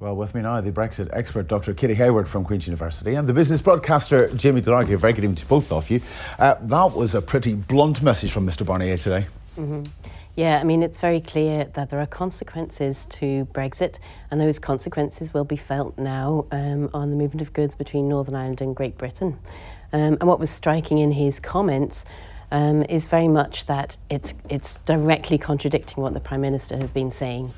Well, with me now, the Brexit expert, Dr. Katy Hayward from Queen's University, and the business broadcaster, Jamie Donaghue. Very good evening to both of you. Uh, that was a pretty blunt message from Mr. Barnier today. Mm-hmm. Yeah, I mean, it's very clear that there are consequences to Brexit, and those consequences will be felt now um, on the movement of goods between Northern Ireland and Great Britain. Um, and what was striking in his comments um, is very much that it's, it's directly contradicting what the Prime Minister has been saying.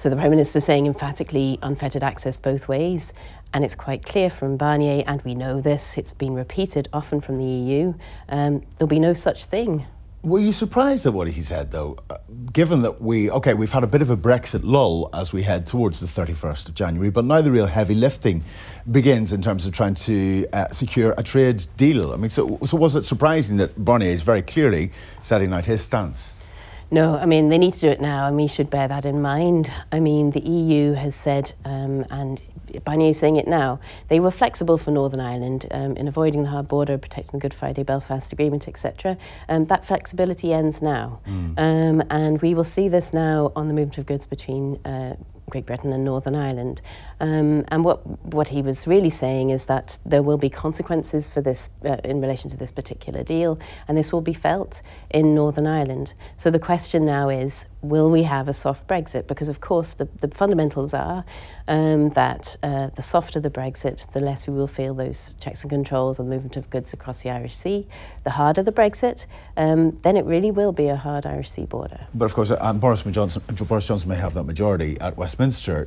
So the Prime Minister is saying emphatically unfettered access both ways, and it's quite clear from Barnier, and we know this, it's been repeated often from the EU, um, there'll be no such thing. Were you surprised at what he said, though? Uh, given that we, okay, we've had a bit of a Brexit lull as we head towards the 31st of January, but now the real heavy lifting begins in terms of trying to uh, secure a trade deal. I mean, so, so was it surprising that Barnier is very clearly setting out his stance? No, I mean, they need to do it now, and we should bear that in mind. I mean, the EU has said, um, and Barnier is saying it now, they were flexible for Northern Ireland um, in avoiding the hard border, protecting the Good Friday Belfast Agreement, etc. Um, that flexibility ends now. Mm. Um, and we will see this now on the movement of goods between uh, Great Britain and Northern Ireland. Um, and what, what he was really saying is that there will be consequences for this uh, in relation to this particular deal, and this will be felt in Northern Ireland. So the question now is will we have a soft Brexit? Because, of course, the, the fundamentals are um, that uh, the softer the Brexit, the less we will feel those checks and controls on the movement of goods across the Irish Sea. The harder the Brexit, um, then it really will be a hard Irish Sea border. But, of course, uh, Boris, Johnson, Boris Johnson may have that majority at Westminster,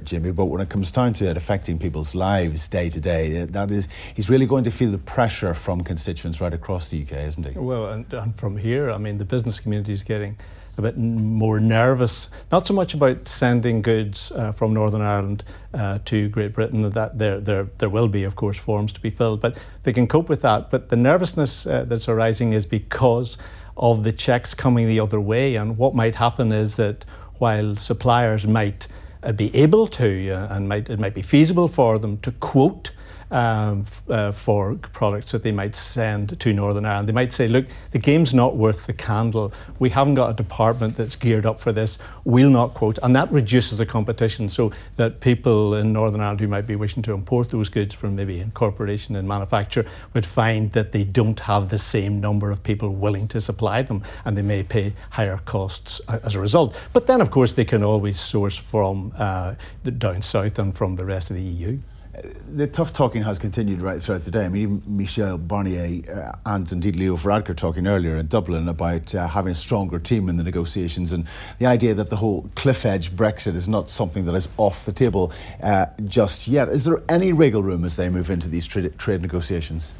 Jimmy, but when it comes down to it affecting people's lives day to day. That is, he's really going to feel the pressure from constituents right across the UK, isn't he? Well, and, and from here, I mean, the business community is getting a bit more nervous, not so much about sending goods uh, from Northern Ireland uh, to Great Britain, that there, there, there will be, of course, forms to be filled, but they can cope with that. But the nervousness uh, that's arising is because of the checks coming the other way. And what might happen is that while suppliers might be able to, uh, and might, it might be feasible for them to quote um, uh, for products that they might send to Northern Ireland. They might say, look, the game's not worth the candle. We haven't got a department that's geared up for this. We'll not quote. And that reduces the competition so that people in Northern Ireland who might be wishing to import those goods from maybe incorporation and manufacture would find that they don't have the same number of people willing to supply them and they may pay higher costs as a result. But then, of course, they can always source from uh, down south and from the rest of the EU the tough talking has continued right throughout the day. I mean, Michel Barnier uh, and indeed Leo Varadkar talking earlier in Dublin about uh, having a stronger team in the negotiations and the idea that the whole cliff edge Brexit is not something that is off the table uh, just yet. Is there any wriggle room as they move into these tra- trade negotiations?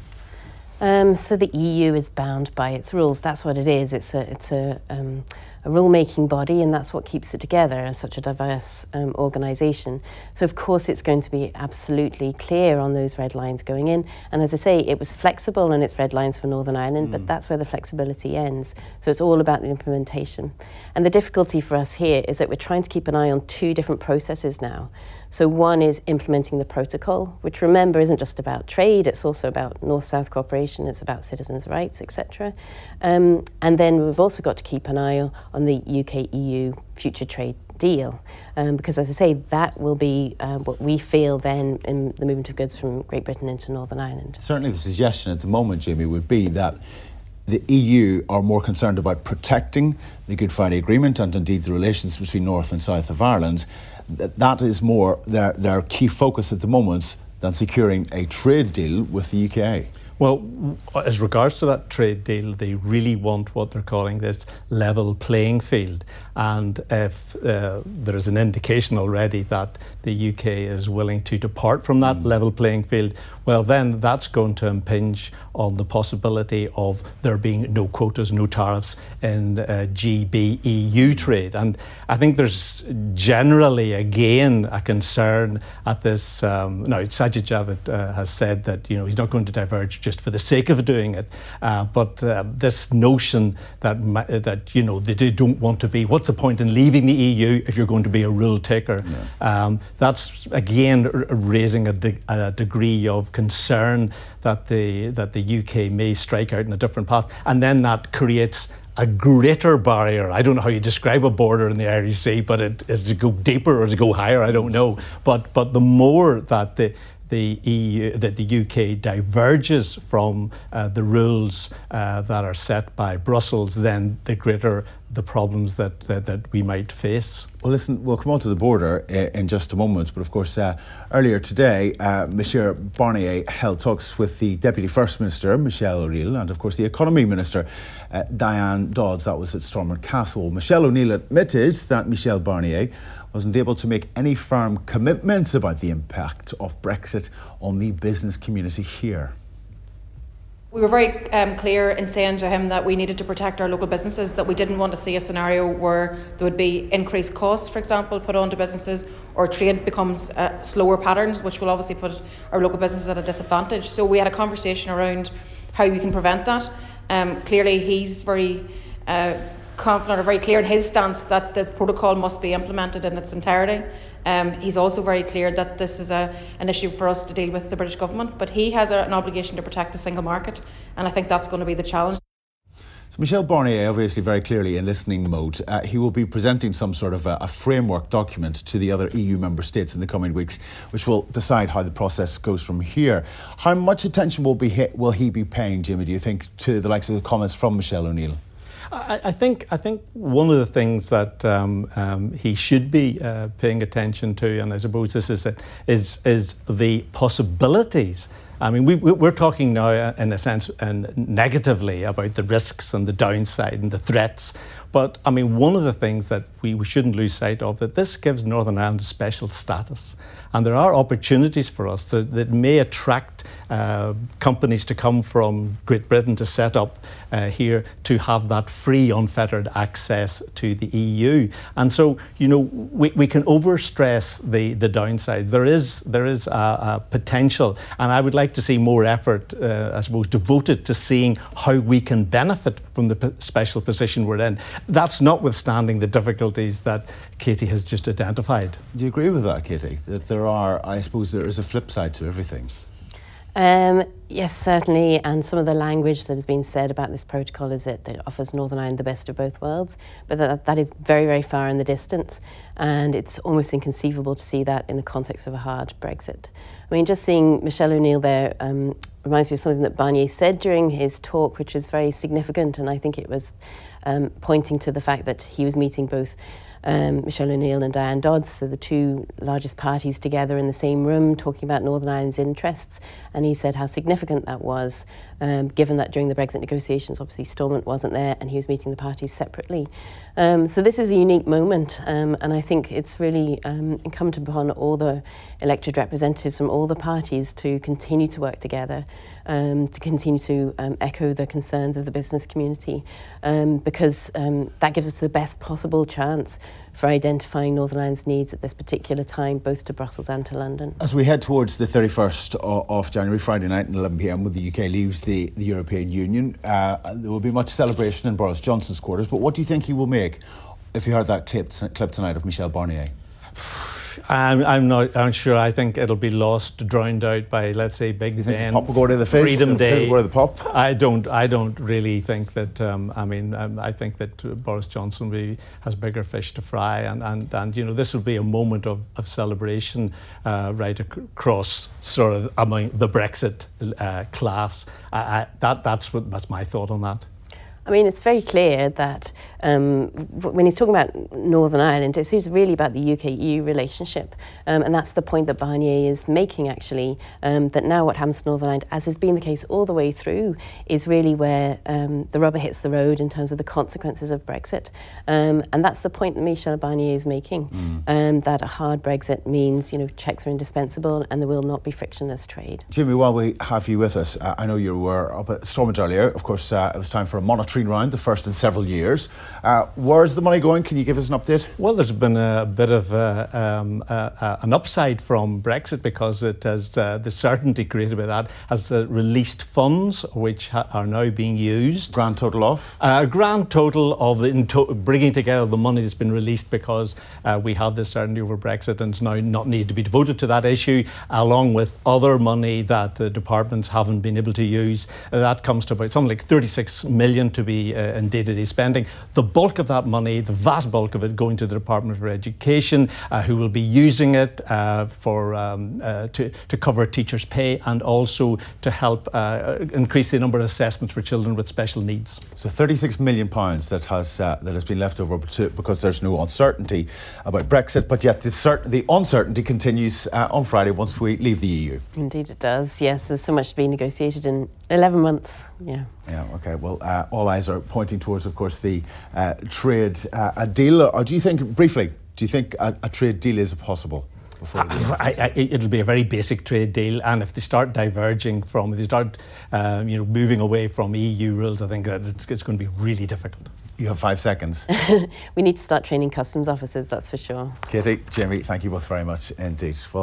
Um, so the EU is bound by its rules. That's what it is. It's a it's a um, a rule-making body, and that's what keeps it together as such a diverse um, organisation. So of course it's going to be absolutely clear on those red lines going in. And as I say, it was flexible in its red lines for Northern Ireland, mm. but that's where the flexibility ends. So it's all about the implementation. And the difficulty for us here is that we're trying to keep an eye on two different processes now. So one is implementing the protocol, which remember isn't just about trade, it's also about North-South cooperation, it's about citizens' rights, etc. Um, and then we've also got to keep an eye on the UK-EU future trade deal. Um, because, as I say, that will be uh, what we feel then in the movement of goods from Great Britain into Northern Ireland. Certainly, the suggestion at the moment, Jamie, would be that the EU are more concerned about protecting the Good Friday Agreement and indeed the relations between North and South of Ireland that is more their, their key focus at the moment than securing a trade deal with the UK. Well, as regards to that trade deal, they really want what they're calling this level playing field. And if uh, there is an indication already that the UK is willing to depart from that mm. level playing field, well, then that's going to impinge on the possibility of there being no quotas, no tariffs in uh, GB EU trade. And I think there's generally, again, a concern at this. Um, now, Sajid Javid uh, has said that you know he's not going to diverge just for the sake of doing it, uh, but uh, this notion that that you know they don't want to be. What's the point in leaving the EU if you're going to be a rule taker? Yeah. Um, that's again raising a, de- a degree of concern that the that the UK may strike out in a different path, and then that creates a greater barrier. I don't know how you describe a border in the Irish Sea, but it is to go deeper or to go higher. I don't know. But but the more that the the EU, that the UK diverges from uh, the rules uh, that are set by Brussels, then the greater the problems that, that, that, we might face. Well, listen, we'll come on to the border uh, in just a moment, but of course, uh, earlier today, uh, Monsieur Barnier held talks with the Deputy First Minister, Michelle O'Neill, and of course, the Economy Minister, uh, Diane Dodds. That was at Stormont Castle. Michelle O'Neill admitted that Michel Barnier wasn't able to make any firm commitments about the impact of Brexit on the business community here. We were very um, clear in saying to him that we needed to protect our local businesses, that we didn't want to see a scenario where there would be increased costs, for example, put onto businesses, or trade becomes uh, slower patterns, which will obviously put our local businesses at a disadvantage. So we had a conversation around how we can prevent that. Um, clearly, he's very uh, confident or very clear in his stance that the protocol must be implemented in its entirety. Um, he's also very clear that this is a, an issue for us to deal with the British government, but he has a, an obligation to protect the single market, and I think that's going to be the challenge. So Michel Barnier, obviously very clearly in listening mode, uh, he will be presenting some sort of a, a, framework document to the other EU member states in the coming weeks, which will decide how the process goes from here. How much attention will, be, hit, will he be paying, Jimmy, do you think, to the likes of the comments from Michelle O'Neill? I, think I think one of the things that um, um, he should be uh, paying attention to, and I suppose this is it, is is the possibilities. I mean, we, we're talking now, uh, in a sense, and negatively about the risks and the downside and the threats. But I mean, one of the things that we, we shouldn't lose sight of that this gives Northern Ireland a special status, and there are opportunities for us that, may attract uh, companies to come from Great Britain to set up uh, here to have that free, unfettered access to the EU. And so, you know, we, we can overstress the, the downside. There is, there is a, a potential, and I would like to see more effort, uh, I suppose, devoted to seeing how we can benefit from the special position we're in. That's notwithstanding the difficulties that Katy has just identified. Do you agree with that, Katy? That there are, I suppose, there is a flip side to everything. Um, yes, certainly. And some of the language that has been said about this protocol is that it offers Northern Ireland the best of both worlds, but that, that is very, very far in the distance. And it's almost inconceivable to see that in the context of a hard Brexit. I mean, just seeing Michelle O'Neill there um, reminds me of something that Barnier said during his talk, which was very significant. And I think it was um, pointing to the fact that he was meeting both um, Michelle O'Neill and Diane Dodds, so the two largest parties together in the same room talking about Northern Ireland's interests. And he said how significant that was, um, given that during the Brexit negotiations, obviously Stormont wasn't there and he was meeting the parties separately. Um, so this is a unique moment, um, and I think it's really um, incumbent upon all the elected representatives from all the parties to continue to work together, um, to continue to um, echo the concerns of the business community, um, because um, that gives us the best possible chance for identifying Northern Ireland's needs at this particular time, both to Brussels and to London. As we head towards the 31st of January, Friday night at 11 pm, when the UK leaves the, the European Union, uh, there will be much celebration in Boris Johnson's quarters. But what do you think he will make if you heard that clip, clip tonight of Michel Barnier? I'm, I'm not I'm sure. I think it'll be lost, drowned out by, let's say, Big you Ben. The pop will go to the face, Freedom Day. Go to the pop. I don't. I don't really think that. Um, I mean, um, I think that Boris Johnson be, has bigger fish to fry, and, and, and you know this will be a moment of, of celebration uh, right across sort of among the Brexit uh, class. I, I, that that's what that's my thought on that. I mean, it's very clear that um, when he's talking about Northern Ireland, it's really about the UK-EU relationship. Um, and that's the point that Barnier is making, actually, um, that now what happens to Northern Ireland, as has been the case all the way through, is really where um, the rubber hits the road in terms of the consequences of Brexit. Um, and that's the point that Michel Barnier is making, mm. Um, that a hard Brexit means, you know, checks are indispensable and there will not be frictionless trade. Jimmy, while we have you with us, uh, I know you were up at Stormont earlier. Of course, uh, it was time for a monitoring round, the first in several years. Uh, where's the money going? Can you give us an update? Well, there's been a bit of uh, um, uh, uh, an upside from Brexit because it has uh, the certainty created by that has released funds which are now being used. Grand total of? A grand total of the, to- bringing together the money that's been released because we have this certainty over Brexit and it's now not needed to be devoted to that issue, along with other money that the departments haven't been able to use. that comes to about something like 36 million to to be uh, in day-to-day spending. The bulk of that money, the vast bulk of it, going to the Department for Education, uh, who will be using it uh, for um, uh, to, to cover teachers' pay and also to help uh, increase the number of assessments for children with special needs. So 36 million pounds that has uh, that has been left over to, because there's no uncertainty about Brexit, but yet the, cert- the uncertainty continues uh, on Friday once we leave the EU. Indeed, it does. Yes, there's so much to be negotiated in 11 months. Yeah. Yeah. Okay. Well, uh, all eyes are pointing towards, of course, the uh, trade uh, a deal. Or do you think, briefly, do you think a, a trade deal is possible? before I, I, it'll be a very basic trade deal, and if they start diverging from, if they start, um, you know, moving away from EU rules, I think that it's, it's going to be really difficult. You have five seconds. we need to start training customs officers, that's for sure. Katy, Jamie, thank you both very much indeed. Well,